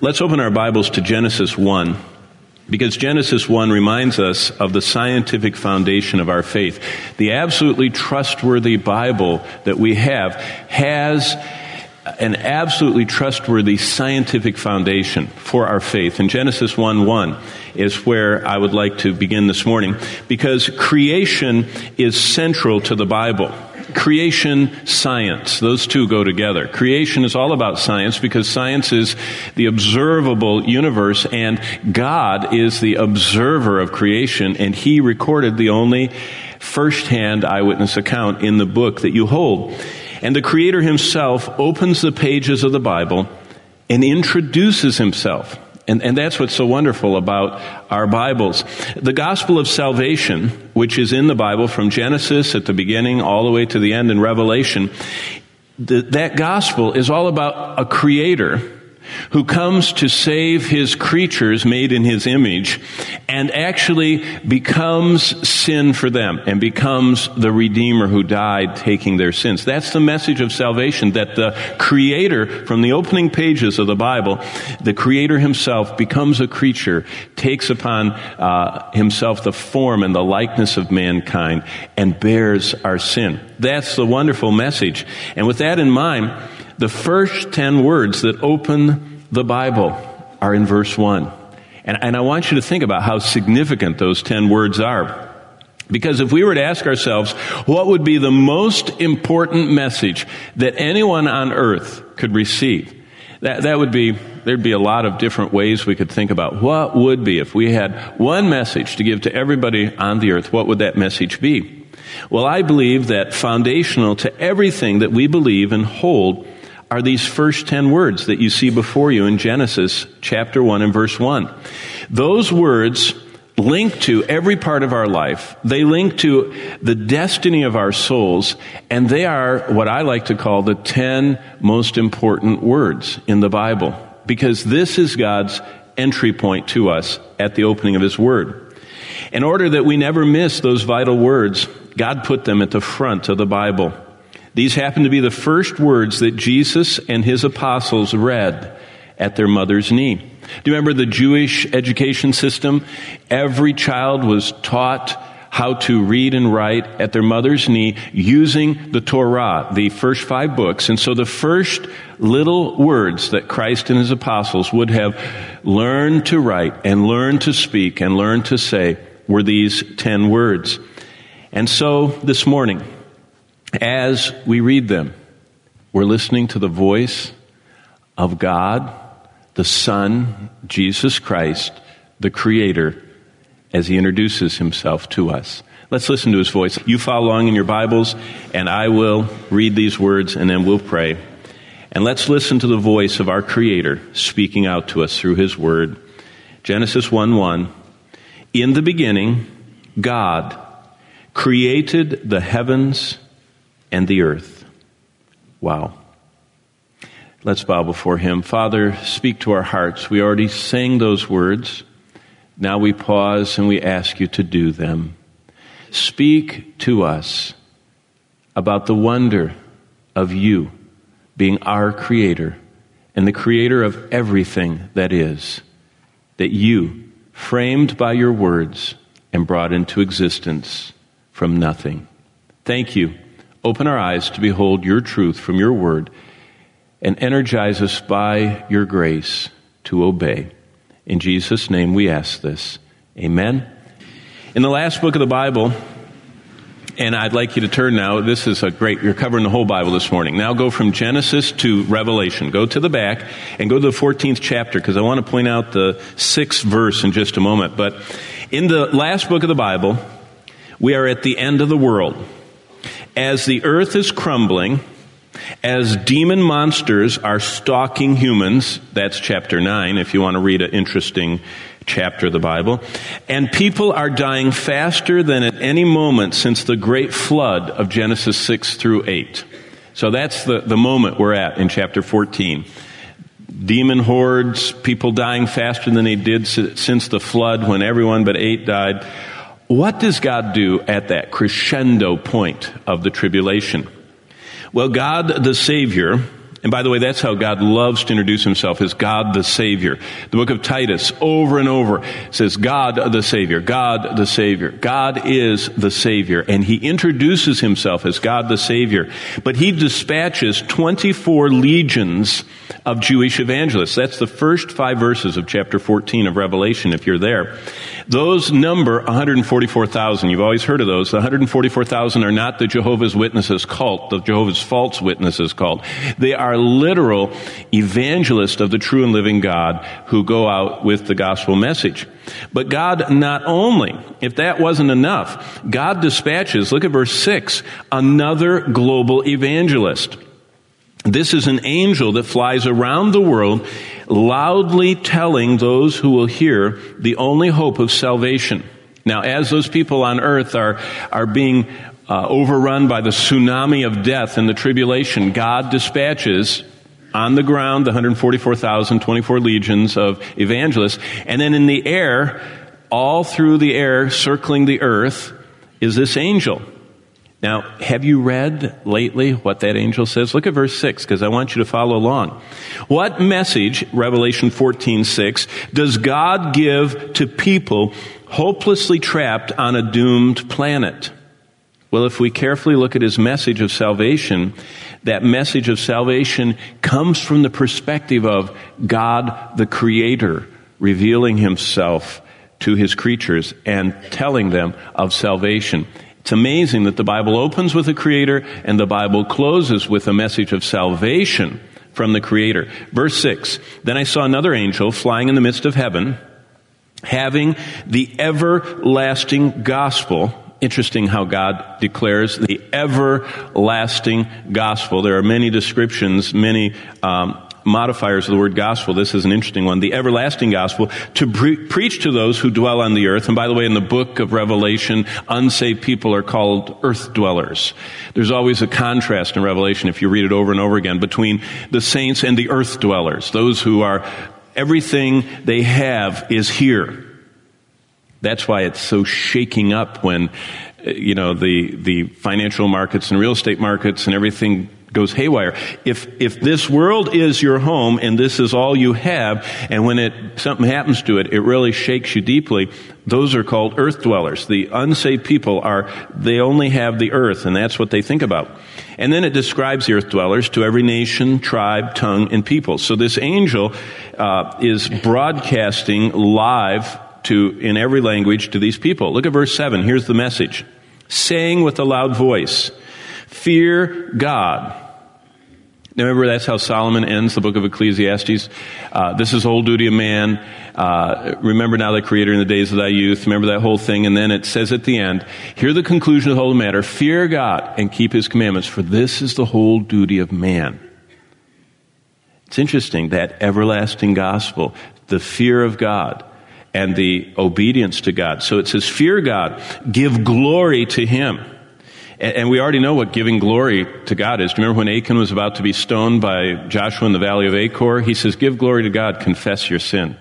Let's open our Bibles to Genesis 1, because Genesis 1 reminds us of the scientific foundation of our faith. The absolutely trustworthy Bible that we have has an absolutely trustworthy scientific foundation for our faith. And Genesis 1 1 is where I would like to begin this morning, because creation is central to the Bible creation science. Those two go together. Creation is all about science because science is the observable universe and God is the observer of creation and He recorded the only first-hand eyewitness account in the book that you hold. And the Creator Himself opens the pages of the Bible and introduces Himself. And, and that's what's so wonderful about our Bibles. The gospel of salvation, which is in the Bible from Genesis at the beginning all the way to the end in Revelation, the, that gospel is all about a creator who comes to save his creatures made in his image and actually becomes sin for them and becomes the redeemer who died taking their sins. That's the message of salvation that the creator from the opening pages of the Bible, the creator himself becomes a creature, takes upon uh, himself the form and the likeness of mankind and bears our sin. That's the wonderful message. And with that in mind, the first 10 words that open the Bible are in verse 1. And, and I want you to think about how significant those 10 words are. Because if we were to ask ourselves, what would be the most important message that anyone on earth could receive? That, that would be, there'd be a lot of different ways we could think about what would be if we had one message to give to everybody on the earth, what would that message be? Well, I believe that foundational to everything that we believe and hold are these first 10 words that you see before you in Genesis chapter 1 and verse 1. Those words link to every part of our life. They link to the destiny of our souls, and they are what I like to call the 10 most important words in the Bible, because this is God's entry point to us at the opening of His Word. In order that we never miss those vital words, God put them at the front of the Bible. These happen to be the first words that Jesus and his apostles read at their mother's knee. Do you remember the Jewish education system? Every child was taught how to read and write at their mother's knee using the Torah, the first five books. And so the first little words that Christ and his apostles would have learned to write and learned to speak and learned to say were these ten words. And so this morning, as we read them, we're listening to the voice of God, the Son, Jesus Christ, the Creator, as He introduces Himself to us. Let's listen to His voice. You follow along in your Bibles, and I will read these words, and then we'll pray. And let's listen to the voice of our Creator speaking out to us through His Word. Genesis 1 1. In the beginning, God created the heavens and the earth. Wow. Let's bow before Him. Father, speak to our hearts. We already sang those words. Now we pause and we ask you to do them. Speak to us about the wonder of you being our Creator and the Creator of everything that is, that you, framed by your words and brought into existence from nothing. Thank you Open our eyes to behold your truth from your word and energize us by your grace to obey. In Jesus' name we ask this. Amen. In the last book of the Bible, and I'd like you to turn now. This is a great, you're covering the whole Bible this morning. Now go from Genesis to Revelation. Go to the back and go to the 14th chapter because I want to point out the sixth verse in just a moment. But in the last book of the Bible, we are at the end of the world as the earth is crumbling, as demon monsters are stalking humans, that's chapter 9, if you want to read an interesting chapter of the Bible, and people are dying faster than at any moment since the great flood of Genesis 6 through 8. So that's the, the moment we're at in chapter 14. Demon hordes, people dying faster than they did since the flood when everyone but eight died. What does God do at that crescendo point of the tribulation? Well, God the Savior And by the way, that's how God loves to introduce himself as God the Savior. The book of Titus over and over says God the Savior, God the Savior. God is the Savior. And he introduces himself as God the Savior. But he dispatches 24 legions of Jewish evangelists. That's the first five verses of chapter 14 of Revelation, if you're there. Those number 144,000. You've always heard of those. The 144,000 are not the Jehovah's Witnesses cult, the Jehovah's false witnesses cult. They are literal evangelists of the true and living God who go out with the gospel message. But God not only, if that wasn't enough, God dispatches, look at verse 6, another global evangelist. This is an angel that flies around the world loudly telling those who will hear the only hope of salvation. Now, as those people on earth are, are being uh, overrun by the tsunami of death and the tribulation, God dispatches on the ground the 144,000, 24 legions of evangelists. And then in the air, all through the air, circling the earth, is this angel. Now, have you read lately what that angel says? Look at verse 6 because I want you to follow along. What message, Revelation 14, 6, does God give to people hopelessly trapped on a doomed planet? Well, if we carefully look at his message of salvation, that message of salvation comes from the perspective of God the Creator revealing himself to his creatures and telling them of salvation. It's amazing that the Bible opens with a creator and the Bible closes with a message of salvation from the creator. Verse 6 Then I saw another angel flying in the midst of heaven, having the everlasting gospel. Interesting how God declares the everlasting gospel. There are many descriptions, many um, modifiers of the word gospel. This is an interesting one. The everlasting gospel to pre- preach to those who dwell on the earth. And by the way, in the book of Revelation, unsaved people are called earth dwellers. There's always a contrast in Revelation, if you read it over and over again, between the saints and the earth dwellers. Those who are, everything they have is here. That's why it's so shaking up when, you know, the, the financial markets and real estate markets and everything goes haywire. If, if this world is your home and this is all you have, and when it, something happens to it, it really shakes you deeply, those are called earth dwellers. The unsaved people are, they only have the earth, and that's what they think about. And then it describes the earth dwellers to every nation, tribe, tongue, and people. So this angel uh, is broadcasting live to, in every language to these people. Look at verse 7. Here's the message. Saying with a loud voice, Fear God. Now remember, that's how Solomon ends the book of Ecclesiastes. Uh, this is whole duty of man. Uh, remember now the Creator in the days of thy youth. Remember that whole thing. And then it says at the end, hear the conclusion of the whole matter. Fear God and keep his commandments, for this is the whole duty of man. It's interesting, that everlasting gospel, the fear of God and the obedience to God. So it says, fear God, give glory to him. And we already know what giving glory to God is. Do you remember when Achan was about to be stoned by Joshua in the valley of Achor? He says, give glory to God, confess your sin.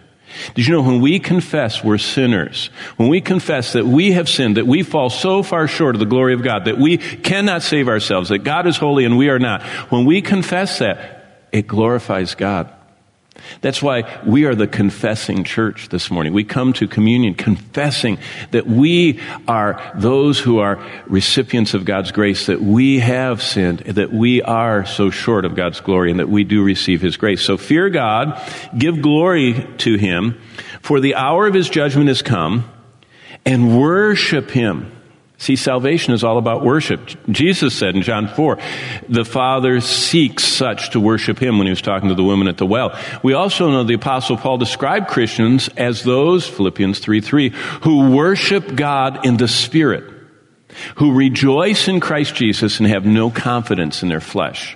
Did you know when we confess we're sinners, when we confess that we have sinned, that we fall so far short of the glory of God, that we cannot save ourselves, that God is holy and we are not, when we confess that, it glorifies God. That's why we are the confessing church this morning. We come to communion confessing that we are those who are recipients of God's grace, that we have sinned, that we are so short of God's glory, and that we do receive His grace. So fear God, give glory to Him, for the hour of His judgment has come, and worship Him See, salvation is all about worship. Jesus said in John 4, the Father seeks such to worship Him when He was talking to the woman at the well. We also know the Apostle Paul described Christians as those, Philippians 3 3, who worship God in the Spirit, who rejoice in Christ Jesus and have no confidence in their flesh.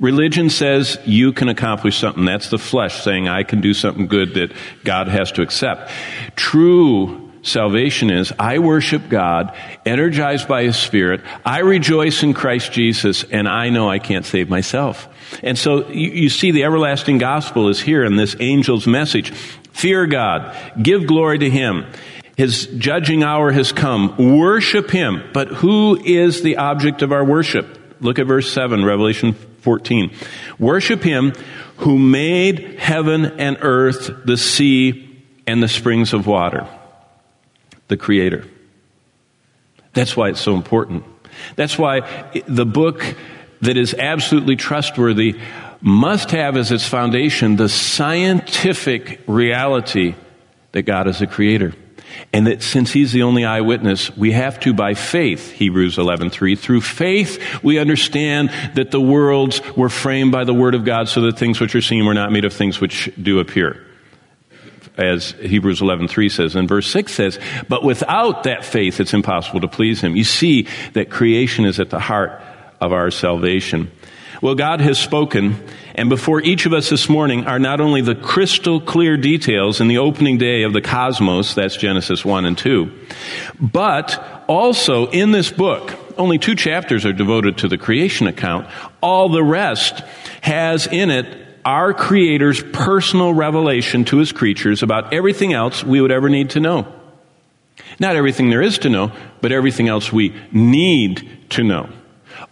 Religion says you can accomplish something. That's the flesh saying I can do something good that God has to accept. True salvation is I worship God, energized by His Spirit. I rejoice in Christ Jesus, and I know I can't save myself. And so you, you, see the everlasting gospel is here in this angel's message. Fear God. Give glory to Him. His judging hour has come. Worship Him. But who is the object of our worship? Look at verse 7, Revelation 14. Worship him who made heaven and earth, the sea, and the springs of water. The Creator. That's why it's so important. That's why the book that is absolutely trustworthy must have as its foundation the scientific reality that God is a creator. And that since he's the only eyewitness, we have to by faith, Hebrews 11:3, through faith we understand that the worlds were framed by the word of God so that things which are seen were not made of things which do appear. As Hebrews 11:3 says and verse 6 says, but without that faith it's impossible to please him. You see that creation is at the heart of our salvation. Well, God has spoken, and before each of us this morning are not only the crystal clear details in the opening day of the cosmos, that's Genesis 1 and 2, but also in this book, only two chapters are devoted to the creation account. All the rest has in it our Creator's personal revelation to His creatures about everything else we would ever need to know. Not everything there is to know, but everything else we need to know.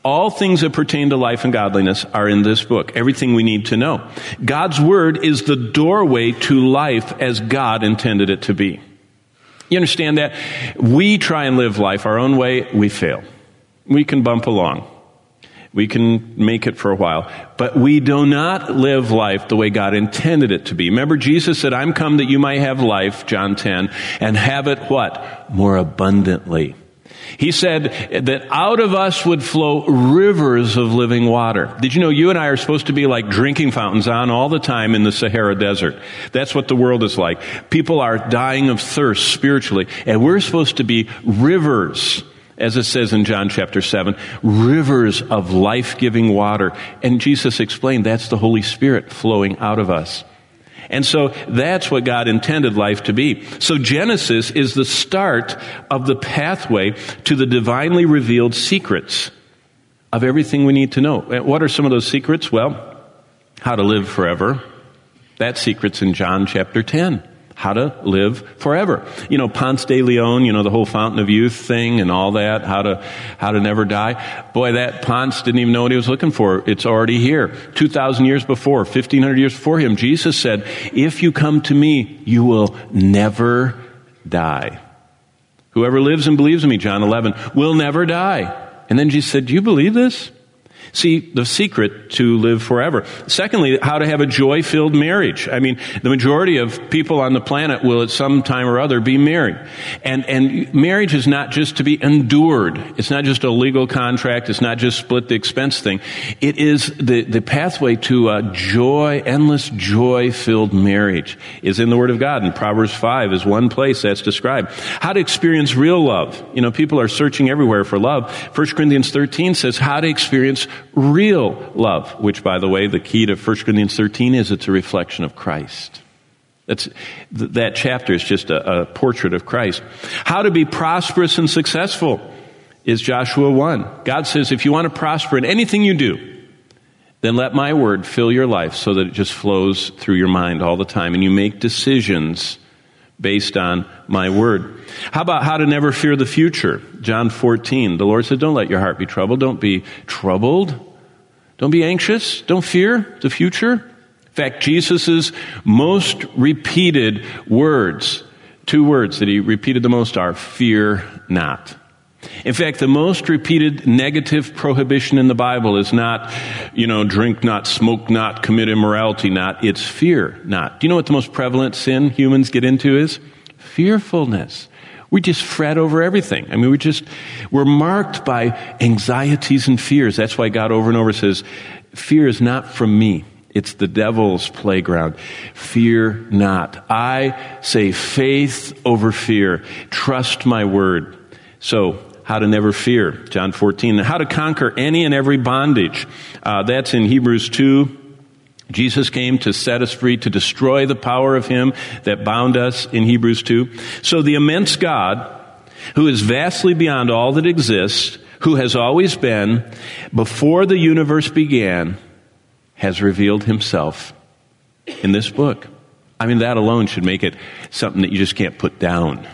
All things that pertain to life and godliness are in this book. Everything we need to know. God's Word is the doorway to life as God intended it to be. You understand that? We try and live life our own way, we fail. We can bump along. We can make it for a while. But we do not live life the way God intended it to be. Remember, Jesus said, I'm come that you might have life, John 10, and have it what? More abundantly. He said that out of us would flow rivers of living water. Did you know you and I are supposed to be like drinking fountains on all the time in the Sahara Desert? That's what the world is like. People are dying of thirst spiritually, and we're supposed to be rivers as it says in John chapter 7, rivers of life giving water. And Jesus explained that's the Holy Spirit flowing out of us. And so that's what God intended life to be. So Genesis is the start of the pathway to the divinely revealed secrets of everything we need to know. What are some of those secrets? Well, how to live forever. That secret's in John chapter 10 how to live forever. You know, Ponce de Leon, you know, the whole fountain of youth thing and all that, how to, how to never die. Boy, that Ponce didn't even know what he was looking for. It's already here. 2,000 years before, 1,500 years before him, Jesus said, if you come to me, you will never die. Whoever lives and believes in me, John 11, will never die. And then Jesus said, do you believe this? See, the secret to live forever. Secondly, how to have a joy filled marriage. I mean, the majority of people on the planet will at some time or other be married. And, and marriage is not just to be endured. It's not just a legal contract. It's not just split the expense thing. It is the, the pathway to a joy, endless joy filled marriage is in the Word of God. And Proverbs 5 is one place that's described. How to experience real love. You know, people are searching everywhere for love. 1 Corinthians 13 says how to experience real love, which, by the way, the key to 1 Corinthians 13 is it's a reflection of Christ. That's, that chapter is just a, a portrait of Christ. How to be prosperous and successful is Joshua 1. God says, if you want to prosper in anything you do, then let my word fill your life so that it just flows through your mind all the time and you make decisions based on my word. How about how to never fear the future? John 14. The Lord said, Don't let your heart be troubled. Don't be troubled. Don't be anxious. Don't fear the future. In fact, Jesus' most repeated words, two words that he repeated the most are fear not. In fact, the most repeated negative prohibition in the Bible is not, you know, drink not, smoke not, commit immorality not. It's fear not. Do you know what the most prevalent sin humans get into is? Fearfulness. We just fret over everything. I mean, we just, we're marked by anxieties and fears. That's why God over and over says, fear is not from me. It's the devil's playground. Fear not. I say faith over fear. Trust my word. So, how to never fear, John 14. and How to conquer any and every bondage. Uh, that's in Hebrews 2. Jesus came to set us free, to destroy the power of him that bound us in Hebrews 2. So the immense God, who is vastly beyond all that exists, who has always been, before the universe began, has revealed himself in this book. I mean, that alone should make it something that you just can't put down.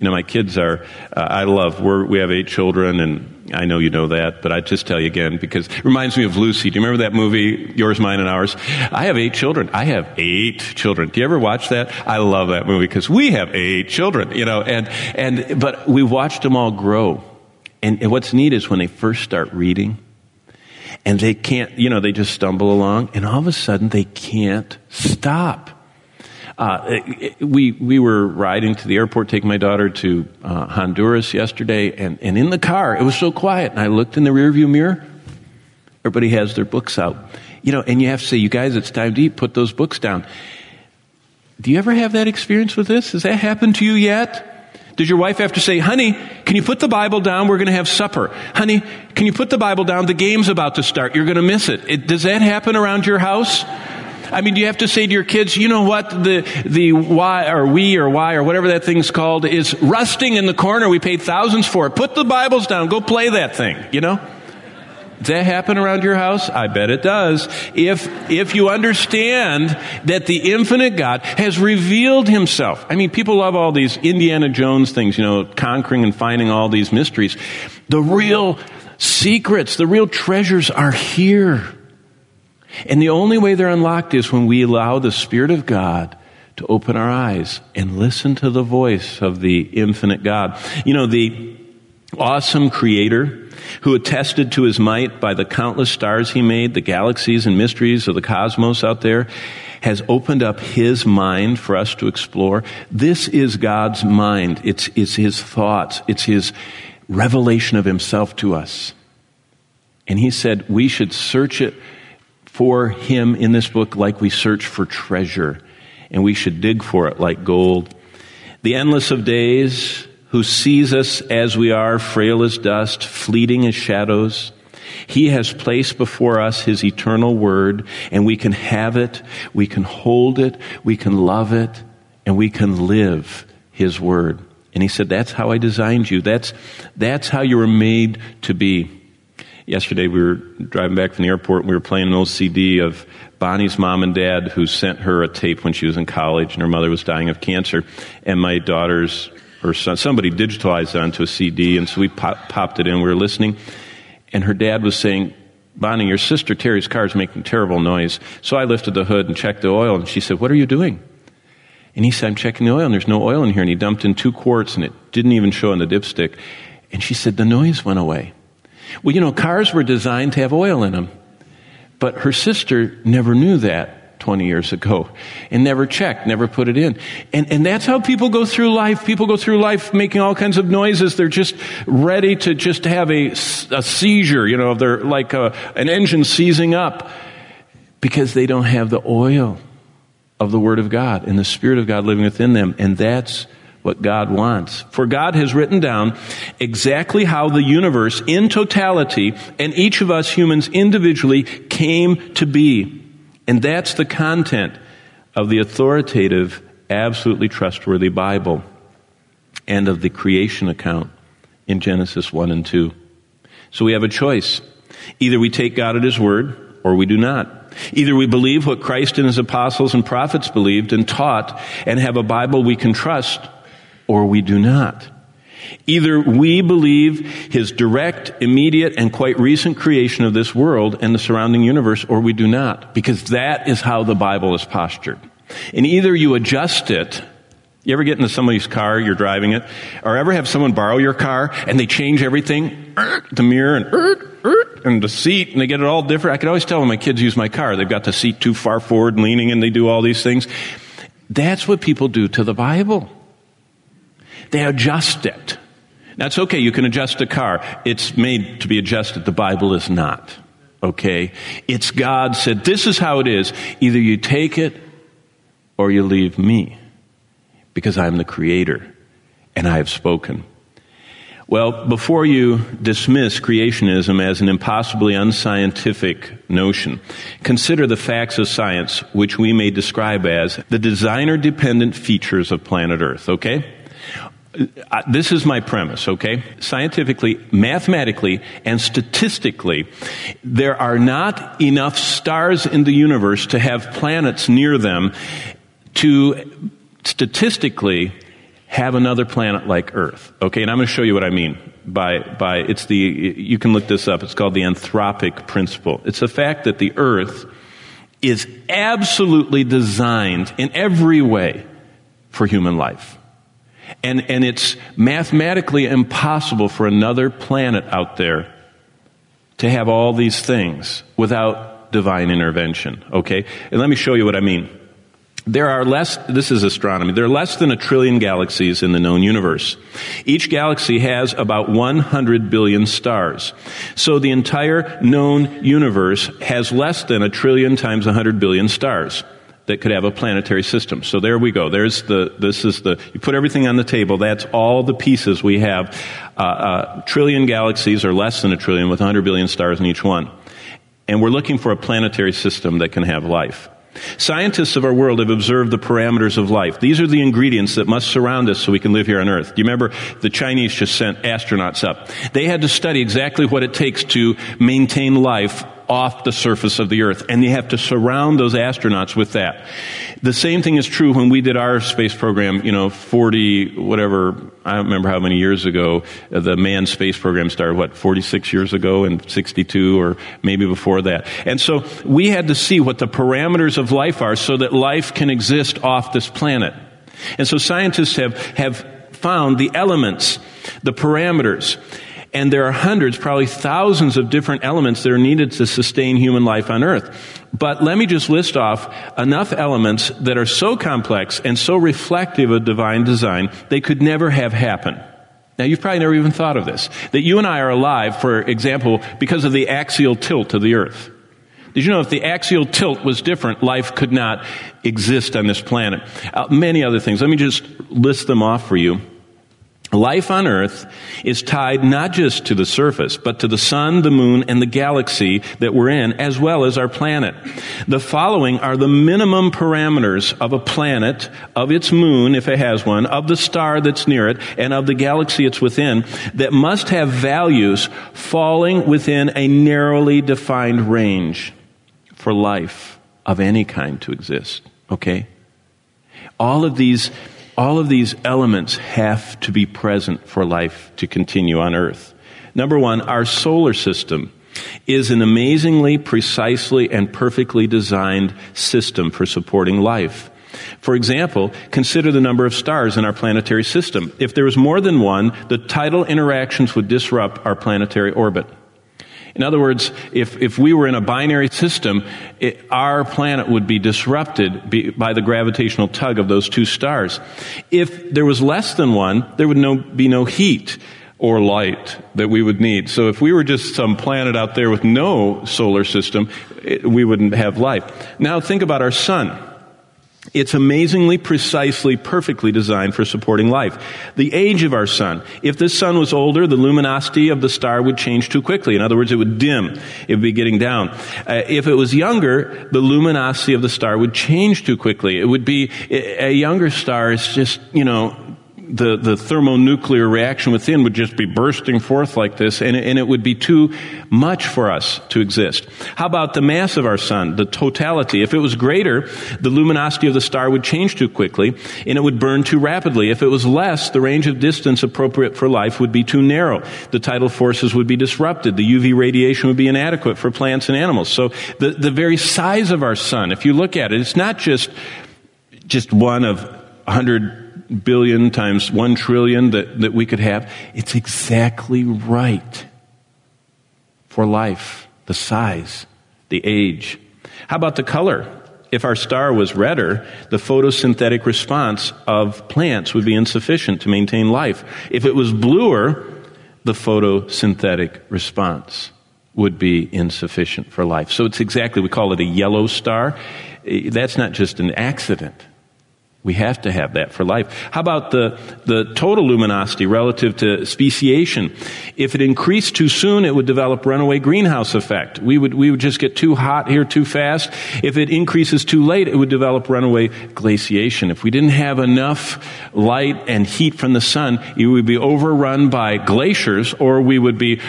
You know, my kids are, uh, I love, we're, we have eight children, and I know you know that, but I just tell you again because it reminds me of Lucy. Do you remember that movie, Yours, Mine, and Ours? I have eight children. I have eight children. Do you ever watch that? I love that movie because we have eight children, you know, and, and, but we watched them all grow. And, and what's neat is when they first start reading, and they can't, you know, they just stumble along, and all of a sudden they can't stop uh, we we were riding to the airport, taking my daughter to uh, Honduras yesterday, and, and in the car it was so quiet. And I looked in the rearview mirror. Everybody has their books out, you know, and you have to say, "You guys, it's time to eat. Put those books down." Do you ever have that experience with this? Has that happened to you yet? Does your wife have to say, honey, can you put the Bible down? We're going to have supper. Honey, can you put the Bible down? The game's about to start. You're going to miss it. it does that happen around your house? I mean, do you have to say to your kids, you know what, the, the Y or we or Y or whatever that thing's called is rusting in the corner. We paid thousands for it. Put the Bibles down. Go play that thing, you know? Does that happen around your house? I bet it does. If, if you understand that the infinite God has revealed himself. I mean, people love all these Indiana Jones things, you know, conquering and finding all these mysteries. The real secrets, the real treasures are here. And the only way they're unlocked is when we allow the Spirit of God to open our eyes and listen to the voice of the infinite God. You know, the awesome creator who attested to his might by the countless stars he made, the galaxies and mysteries of the cosmos out there, has opened up his mind for us to explore. This is God's mind. It's, it's his thoughts. It's his revelation of himself to us. And he said we should search it for him in this book like we search for treasure, and we should dig for it like gold. The endless of days, who sees us as we are, frail as dust, fleeting as shadows. He has placed before us His eternal word, and we can have it, we can hold it, we can love it, and we can live His word. And He said, That's how I designed you. That's, that's how you were made to be yesterday we were driving back from the airport and we were playing an old CD of Bonnie's mom and dad who sent her a tape when she was in college and her mother was dying of cancer. And my daughter's, or son, somebody digitalized it onto a CD and so we pop, popped it in. We were listening and her dad was saying, Bonnie, your sister Terry's car is making terrible noise. So I lifted the hood and checked the oil and she said, what are you doing? And he said, I'm checking the oil and there's no oil in here. And he dumped in two quarts and it didn't even show on the dipstick. And she said, the noise went away. Well, you know, cars were designed to have oil in them. But her sister never knew that 20 years ago and never checked, never put it in. And, and that's how people go through life. People go through life making all kinds of noises. They're just ready to just have a, a seizure, you know, they're like a, an engine seizing up because they don't have the oil of the Word of God and the Spirit of God living within them. And that's what God wants. For God has written down exactly how the universe in totality and each of us humans individually came to be. And that's the content of the authoritative, absolutely trustworthy Bible and of the creation account in Genesis 1 and 2. So we have a choice. Either we take God at His word or we do not. Either we believe what Christ and His apostles and prophets believed and taught and have a Bible we can trust or we do not. Either we believe his direct, immediate, and quite recent creation of this world and the surrounding universe, or we do not, because that is how the Bible is postured. And either you adjust it, you ever get into somebody's car, you're driving it, or ever have someone borrow your car and they change everything, the mirror and, and the seat, and they get it all different. I could always tell when my kids use my car, they've got the seat too far forward leaning and they do all these things. That's what people do to the Bible. They adjust it. That's okay. You can adjust a car. It's made to be adjusted. The Bible is not. Okay? It's God said, this is how it is. Either you take it or you leave me because I'm the creator and I have spoken. Well, before you dismiss creationism as an impossibly unscientific notion, consider the facts of science, which we may describe as the designer dependent features of planet Earth, okay? This is my premise, okay? Scientifically, mathematically, and statistically, there are not enough stars in the universe to have planets near them to statistically have another planet like Earth. Okay, and I'm going to show you what I mean by, by, it's the, you can look this up. It's called the anthropic principle. It's the fact that the Earth is absolutely designed in every way for human life. And, and it's mathematically impossible for another planet out there to have all these things without divine intervention. Okay? And let me show you what I mean. There are less, this is astronomy, there are less than a trillion galaxies in the known universe. Each galaxy has about 100 billion stars. So the entire known universe has less than a trillion times 100 billion stars that could have a planetary system. So there we go. There's the, this is the, you put everything on the table, that's all the pieces we have. Uh, uh, trillion galaxies or less than a trillion with 100 billion stars in each one. And we're looking for a planetary system that can have life. Scientists of our world have observed the parameters of life. These are the ingredients that must surround us so we can live here on Earth. Do you remember the Chinese just sent astronauts up? They had to study exactly what it takes to maintain life off the surface of the earth. And you have to surround those astronauts with that. The same thing is true when we did our space program, you know, 40, whatever, I don't remember how many years ago, uh, the manned space program started, what, 46 years ago and 62 or maybe before that. And so we had to see what the parameters of life are so that life can exist off this planet. And so scientists have, have found the elements, the parameters, and there are hundreds, probably thousands of different elements that are needed to sustain human life on earth. But let me just list off enough elements that are so complex and so reflective of divine design, they could never have happened. Now, you've probably never even thought of this. That you and I are alive, for example, because of the axial tilt of the earth. Did you know if the axial tilt was different, life could not exist on this planet? Uh, many other things. Let me just list them off for you. Life on earth is tied not just to the surface, but to the sun, the moon, and the galaxy that we're in, as well as our planet. The following are the minimum parameters of a planet, of its moon, if it has one, of the star that's near it, and of the galaxy it's within, that must have values falling within a narrowly defined range for life of any kind to exist. Okay? All of these all of these elements have to be present for life to continue on Earth. Number one, our solar system is an amazingly precisely and perfectly designed system for supporting life. For example, consider the number of stars in our planetary system. If there was more than one, the tidal interactions would disrupt our planetary orbit. In other words, if, if we were in a binary system, it, our planet would be disrupted by the gravitational tug of those two stars. If there was less than one, there would no, be no heat or light that we would need. So if we were just some planet out there with no solar system, it, we wouldn't have life. Now think about our sun. It's amazingly precisely, perfectly designed for supporting life. The age of our sun. If this sun was older, the luminosity of the star would change too quickly. In other words, it would dim. It would be getting down. Uh, if it was younger, the luminosity of the star would change too quickly. It would be, a younger star is just, you know, the, the thermonuclear reaction within would just be bursting forth like this, and, and it would be too much for us to exist. How about the mass of our sun, the totality? If it was greater, the luminosity of the star would change too quickly, and it would burn too rapidly. If it was less, the range of distance appropriate for life would be too narrow. The tidal forces would be disrupted. The UV radiation would be inadequate for plants and animals. So the, the very size of our sun, if you look at it, it's not just, just one of 100 billion times one trillion that, that we could have. It's exactly right for life, the size, the age. How about the color? If our star was redder, the photosynthetic response of plants would be insufficient to maintain life. If it was bluer, the photosynthetic response would be insufficient for life. So it's exactly, we call it a yellow star. Eh, that's not just an accident. We have to have that for life. How about the, the total luminosity relative to speciation? If it increased too soon, it would develop runaway greenhouse effect. We would, we would just get too hot here too fast. If it increases too late, it would develop runaway glaciation. If we didn't have enough light and heat from the sun, it would be overrun by glaciers or we would be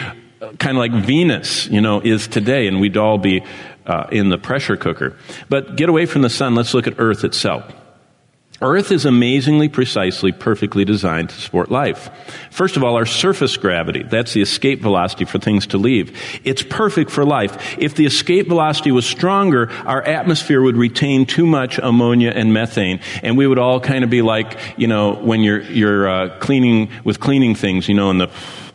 kind of like Venus, you know, is today and we'd all be uh, in the pressure cooker. But get away from the sun. Let's look at Earth itself. Earth is amazingly precisely, perfectly designed to support life. First of all, our surface gravity, that's the escape velocity for things to leave. It's perfect for life. If the escape velocity was stronger, our atmosphere would retain too much ammonia and methane, and we would all kind of be like, you know, when you're, you're uh, cleaning, with cleaning things, you know, and the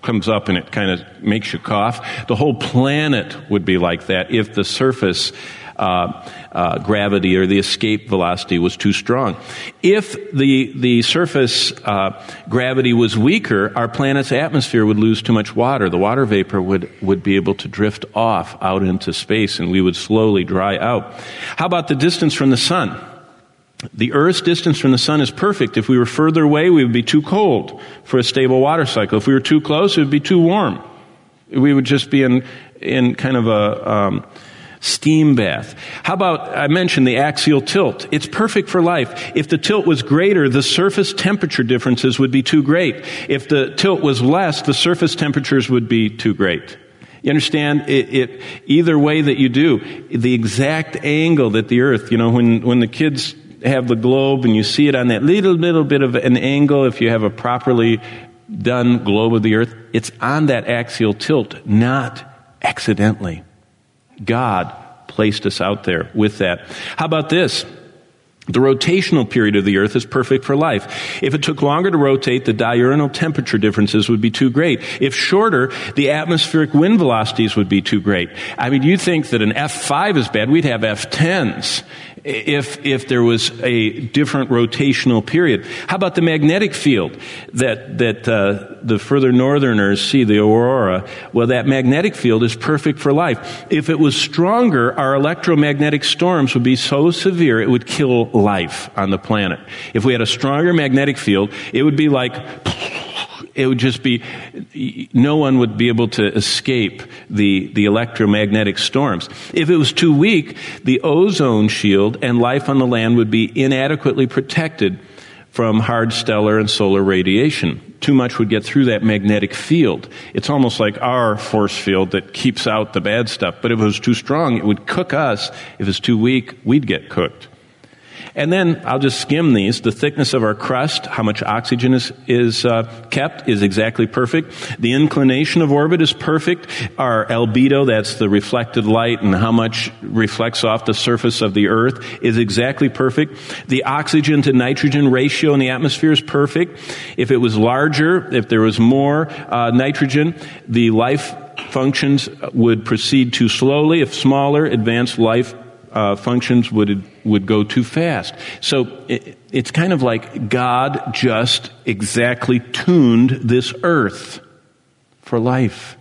comes up and it kind of makes you cough. The whole planet would be like that if the surface uh, uh, gravity or the escape velocity was too strong. If the, the surface uh, gravity was weaker, our planet's atmosphere would lose too much water. The water vapor would, would be able to drift off out into space and we would slowly dry out. How about the distance from the sun? The Earth's distance from the sun is perfect. If we were further away, we would be too cold for a stable water cycle. If we were too close, it would be too warm. We would just be in, in kind of a, um, steam bath. How about, I mentioned the axial tilt. It's perfect for life. If the tilt was greater, the surface temperature differences would be too great. If the tilt was less, the surface temperatures would be too great. You understand? It, it, either way that you do, the exact angle that the earth, you know, when, when the kids have the globe and you see it on that little, little bit of an angle, if you have a properly done globe of the earth, it's on that axial tilt, not accidentally. God placed us out there with that. How about this? The rotational period of the earth is perfect for life. If it took longer to rotate, the diurnal temperature differences would be too great. If shorter, the atmospheric wind velocities would be too great. I mean, you think that an F5 is bad, we'd have F10s if, if there was a different rotational period. How about the magnetic field that, that uh, the further northerners see, the aurora? Well, that magnetic field is perfect for life. If it was stronger, our electromagnetic storms would be so severe it would kill life on the planet. If we had a stronger magnetic field, it would be like it would just be, no one would be able to escape the, the electromagnetic storms. If it was too weak, the ozone shield and life on the land would be inadequately protected from hard stellar and solar radiation. Too much would get through that magnetic field. It's almost like our force field that keeps out the bad stuff. But if it was too strong, it would cook us. If it's too weak, we'd get cooked. And then I'll just skim these. The thickness of our crust, how much oxygen is, is uh, kept, is exactly perfect. The inclination of orbit is perfect. Our albedo, that's the reflected light and how much reflects off the surface of the earth, is exactly perfect. The oxygen to nitrogen ratio in the atmosphere is perfect. If it was larger, if there was more uh, nitrogen, the life functions would proceed too slowly. If smaller, advanced life uh, functions would would go too fast. So it, it's kind of like God just exactly tuned this earth for life.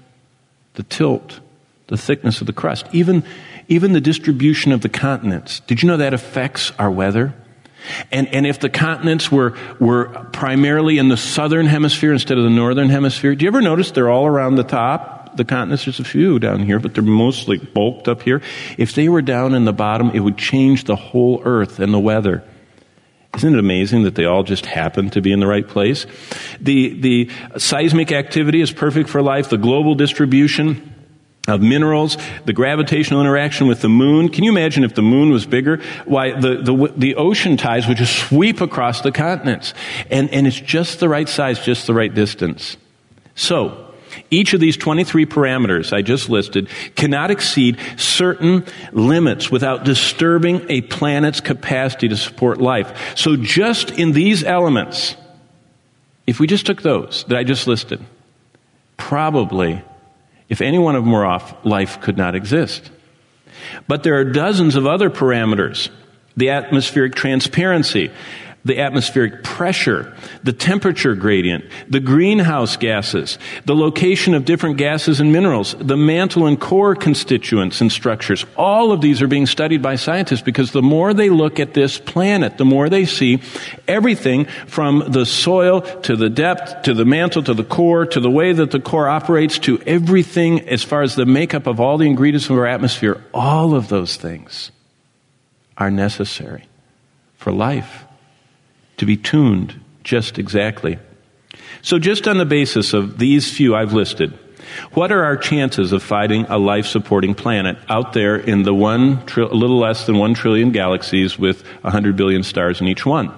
The tilt, the thickness of the crust, even even the distribution of the continents. Did you know that affects our weather? And, and if the continents were, were primarily in the southern hemisphere instead of the northern hemisphere, do you ever notice they're all around the top? The continents. There's a few down here, but they're mostly bulked up here. If they were down in the bottom, it would change the whole earth and the weather. Isn't it amazing that they all just happen to be in the right place? The, the seismic activity is perfect for life. The global distribution of minerals, the gravitational interaction with the moon. Can you imagine if the moon was bigger? Why, the, the, the ocean tides would just sweep across the continents. And, and it's just the right size, just the right distance. So, each of these 23 parameters I just listed cannot exceed certain limits without disturbing a planet's capacity to support life. So just in these elements, if we just took those that I just listed, probably, if any one of them were off, life could not exist. But there are dozens of other parameters. The atmospheric transparency, the atmospheric pressure, the temperature gradient, the greenhouse gases, the location of different gases and minerals, the mantle and core constituents and structures. All of these are being studied by scientists because the more they look at this planet, the more they see everything from the soil to the depth to the mantle to the core to the way that the core operates to everything as far as the makeup of all the ingredients of our atmosphere. All of those things are necessary for life to be tuned just exactly. So, just on the basis of these few I've listed, what are our chances of finding a life supporting planet out there in the one, tri- a little less than one trillion galaxies with a hundred billion stars in each one?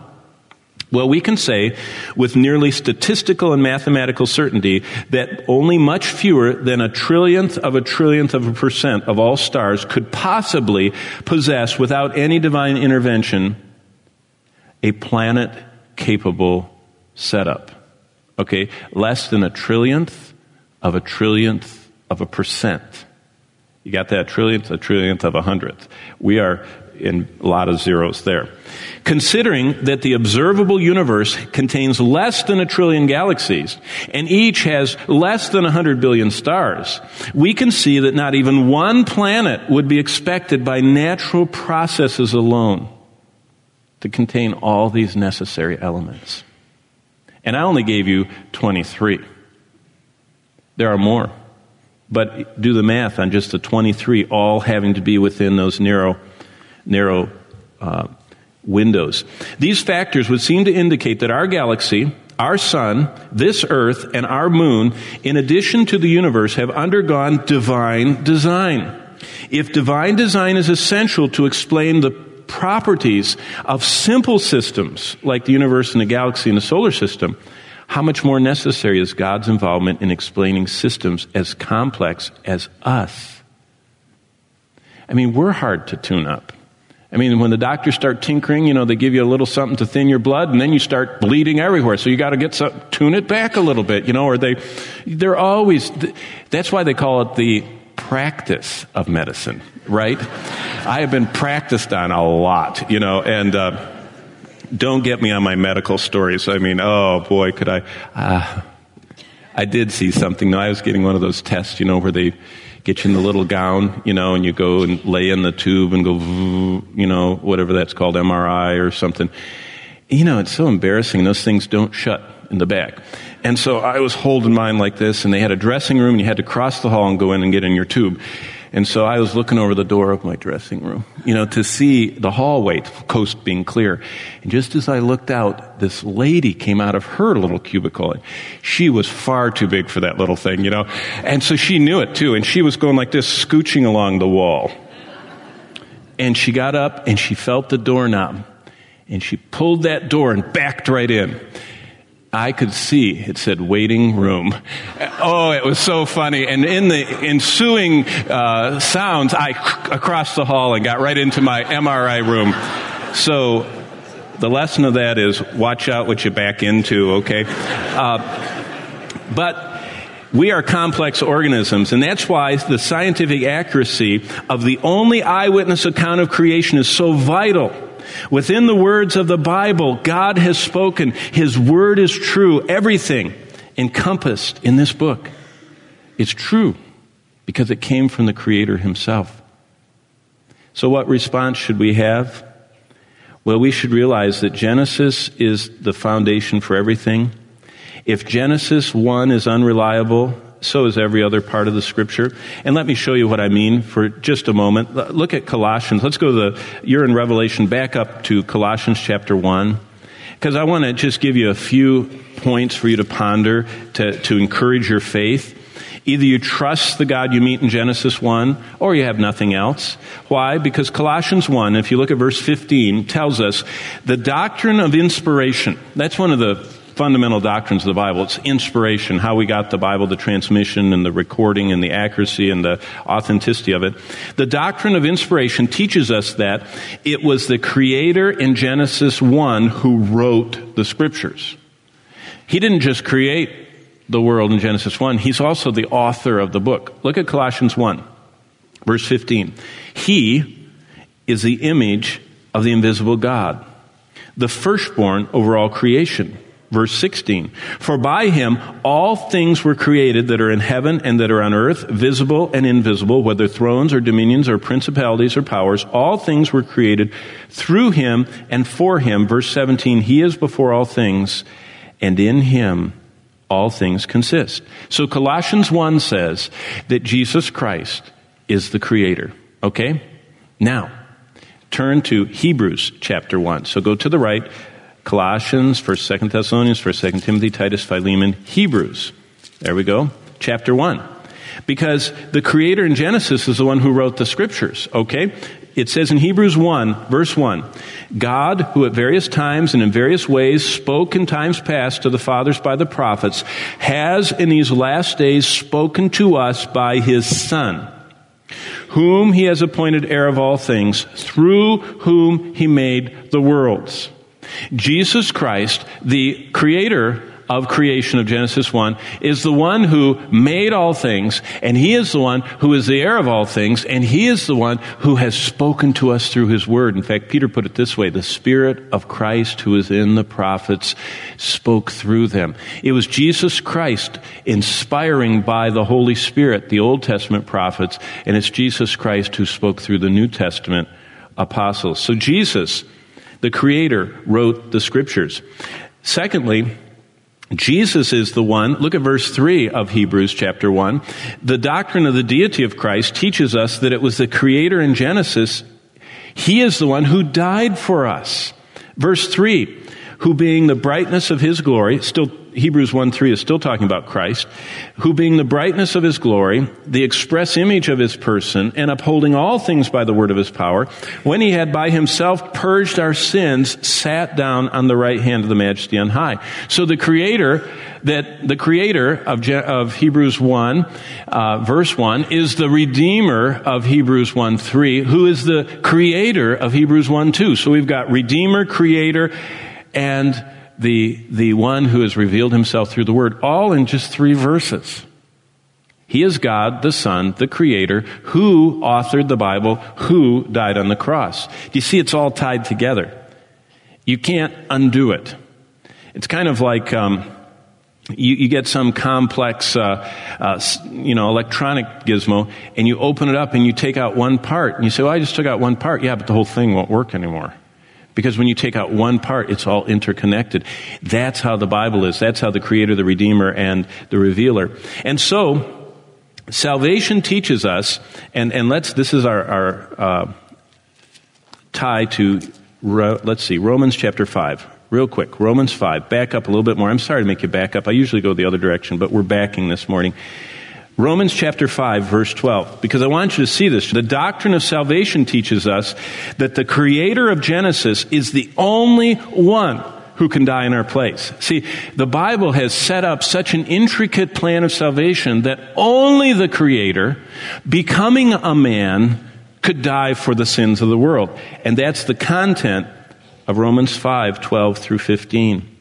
Well, we can say with nearly statistical and mathematical certainty that only much fewer than a trillionth of a trillionth of a percent of all stars could possibly possess, without any divine intervention, a planet capable setup. Okay? Less than a trillionth of a trillionth of a percent. You got that trillionth, a trillionth of a hundredth. We are in a lot of zeros there. Considering that the observable universe contains less than a trillion galaxies and each has less than 100 billion stars, we can see that not even one planet would be expected by natural processes alone to contain all these necessary elements. And I only gave you 23. There are more. But do the math on just the 23, all having to be within those narrow narrow uh, windows. These factors would seem to indicate that our galaxy, our sun, this earth, and our moon, in addition to the universe, have undergone divine design. If divine design is essential to explain the properties of simple systems like the universe and the galaxy and the solar system, how much more necessary is God's involvement in explaining systems as complex as us? I mean, we're hard to tune up. I mean, when the doctors start tinkering, you know, they give you a little something to thin your blood, and then you start bleeding everywhere. So you got to get some, tune it back a little bit, you know, or they, they're always, that's why they call it the practice of medicine, right? I have been practiced on a lot, you know, and, uh, don't get me on my medical stories. I mean, oh boy, could I, uh, I did see something. No, I was getting one of those tests, you know, where they, get you in the little gown, you know, and you go and lay in the tube and go, you know, whatever that's called, MRI or something. You know, it's so embarrassing. Those things don't shut in the back. And so I was holding mine like this, and they had a dressing room, and you had to cross the hall and go in and get in your tube. And so I was looking over the door of my dressing room, you know, to see the hallway, the coast being clear. And just as I looked out, this lady came out of her little cubicle. She was far too big for that little thing, you know. And so she knew it too. And she was going like this, scooching along the wall. And she got up and she felt the doorknob. And she pulled that door and backed right in. I could see it said waiting room. Oh, it was so funny. And in the ensuing uh, sounds, I across the hall and got right into my MRI room. So the lesson of that is watch out what you back into, okay? Uh, but we are complex organisms, and that's why the scientific accuracy of the only eyewitness account of creation is so vital. Within the words of the Bible, God has spoken. His word is true. Everything encompassed in this book is true because it came from the Creator Himself. So, what response should we have? Well, we should realize that Genesis is the foundation for everything. If Genesis 1 is unreliable, so is every other part of the scripture. And let me show you what I mean for just a moment. Look at Colossians. Let's go to the, you're in Revelation, back up to Colossians chapter 1. Because I want to just give you a few points for you to ponder to, to encourage your faith. Either you trust the God you meet in Genesis 1, or you have nothing else. Why? Because Colossians 1, if you look at verse 15, tells us the doctrine of inspiration. That's one of the fundamental doctrines of the Bible. It's inspiration, how we got the Bible, the transmission and the recording and the accuracy and the authenticity of it. The doctrine of inspiration teaches us that it was the Creator in Genesis 1 who wrote the Scriptures. He didn't just create the world in Genesis 1, He's also the author of the book. Look at Colossians 1, verse 15. He is the image of the invisible God, the firstborn over all creation. Verse 16. For by him all things were created that are in heaven and that are on earth, visible and invisible, whether thrones or dominions or principalities or powers. All things were created through him and for him. Verse 17. He is before all things, and in him all things consist. So Colossians 1 says that Jesus Christ is the creator. Okay? Now, turn to Hebrews chapter 1. So go to the right, Colossians, 1st, 2nd Thessalonians, 1st, 2nd Timothy, Titus, Philemon, Hebrews. There we go. Chapter 1. Because the creator in Genesis is the one who wrote the scriptures, okay? it says in Hebrews 1, verse 1, God, who at various times and in various ways spoke in times past to the fathers by the prophets, has in these last days spoken to us by his Son, whom he has appointed heir of all things, through whom he made the worlds. Jesus Christ, the creator of creation of Genesis 1 is the one who made all things, and he is the one who is the heir of all things, and he is the one who has spoken to us through his word. In fact, Peter put it this way the Spirit of Christ who is in the prophets spoke through them. It was Jesus Christ inspiring by the Holy Spirit the Old Testament prophets, and it's Jesus Christ who spoke through the New Testament apostles. So Jesus, the Creator, wrote the scriptures. Secondly, Jesus is the one, look at verse 3 of Hebrews chapter 1. The doctrine of the deity of Christ teaches us that it was the creator in Genesis. He is the one who died for us. Verse 3, who being the brightness of his glory, still Hebrews 1 3 is still talking about Christ, who being the brightness of his glory, the express image of his person, and upholding all things by the word of his power, when he had by himself purged our sins, sat down on the right hand of the majesty on high. So the creator, that the creator of, of Hebrews 1, uh, verse 1, is the redeemer of Hebrews 1 3, who is the creator of Hebrews 1 2. So we've got redeemer, creator, and the, the one who has revealed himself through the Word, all in just three verses. He is God, the Son, the Creator, who authored the Bible, who died on the cross. Do you see it's all tied together? You can't undo it. It's kind of like um, you, you, get some complex, uh, uh, you know, electronic gizmo, and you open it up and you take out one part, and you say, "Well, I just took out one part." Yeah, but the whole thing won't work anymore. Because when you take out one part, it's all interconnected. That's how the Bible is. That's how the Creator, the Redeemer, and the Revealer. And so, salvation teaches us, and, and let's, this is our, our uh, tie to, let's see, Romans chapter 5. Real quick, Romans 5. Back up a little bit more. I'm sorry to make you back up. I usually go the other direction, but we're backing this morning. Romans chapter 5 verse 12, because I want you to see this. The doctrine of salvation teaches us that the creator of Genesis is the only one who can die in our place. See, the Bible has set up such an intricate plan of salvation that only the creator, becoming a man, could die for the sins of the world. And that's the content of Romans 5, 12 through 15.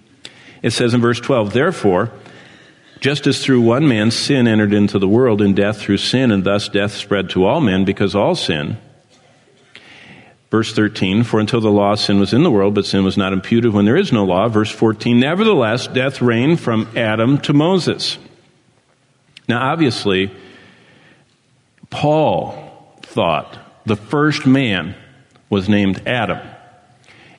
It says in verse 12, therefore, just as through one man sin entered into the world, and death through sin, and thus death spread to all men because all sin. Verse 13, for until the law, sin was in the world, but sin was not imputed when there is no law. Verse 14, nevertheless, death reigned from Adam to Moses. Now, obviously, Paul thought the first man was named Adam.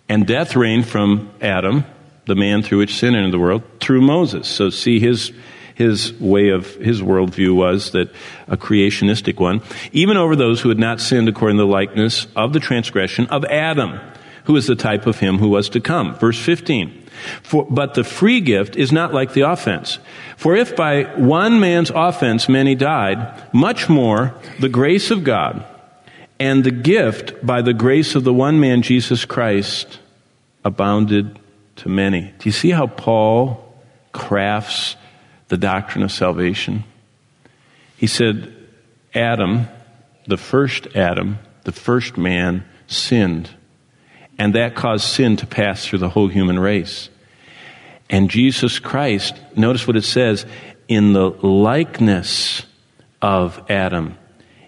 And death reigned from Adam the man through which sin entered the world, through Moses. So see, his, his way of, his worldview was that a creationistic one, even over those who had not sinned according to the likeness of the transgression of Adam, who is the type of him who was to come. Verse 15. For, but the free gift is not like the offense. For if by one man's offense many died, much more the grace of God and the gift by the grace of the one man Jesus Christ abounded to many. Do you see how Paul crafts the doctrine of salvation? He said, Adam, the first Adam, the first man, sinned. And that caused sin to pass through the whole human race. And Jesus Christ, notice what it says, in the likeness of Adam,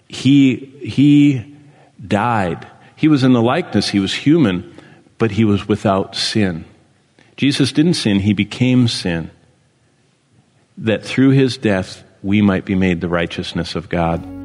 he, he died. He was in the likeness, he was human, but he was without sin. Jesus didn't sin, he became sin, that through his death we might be made the righteousness of God.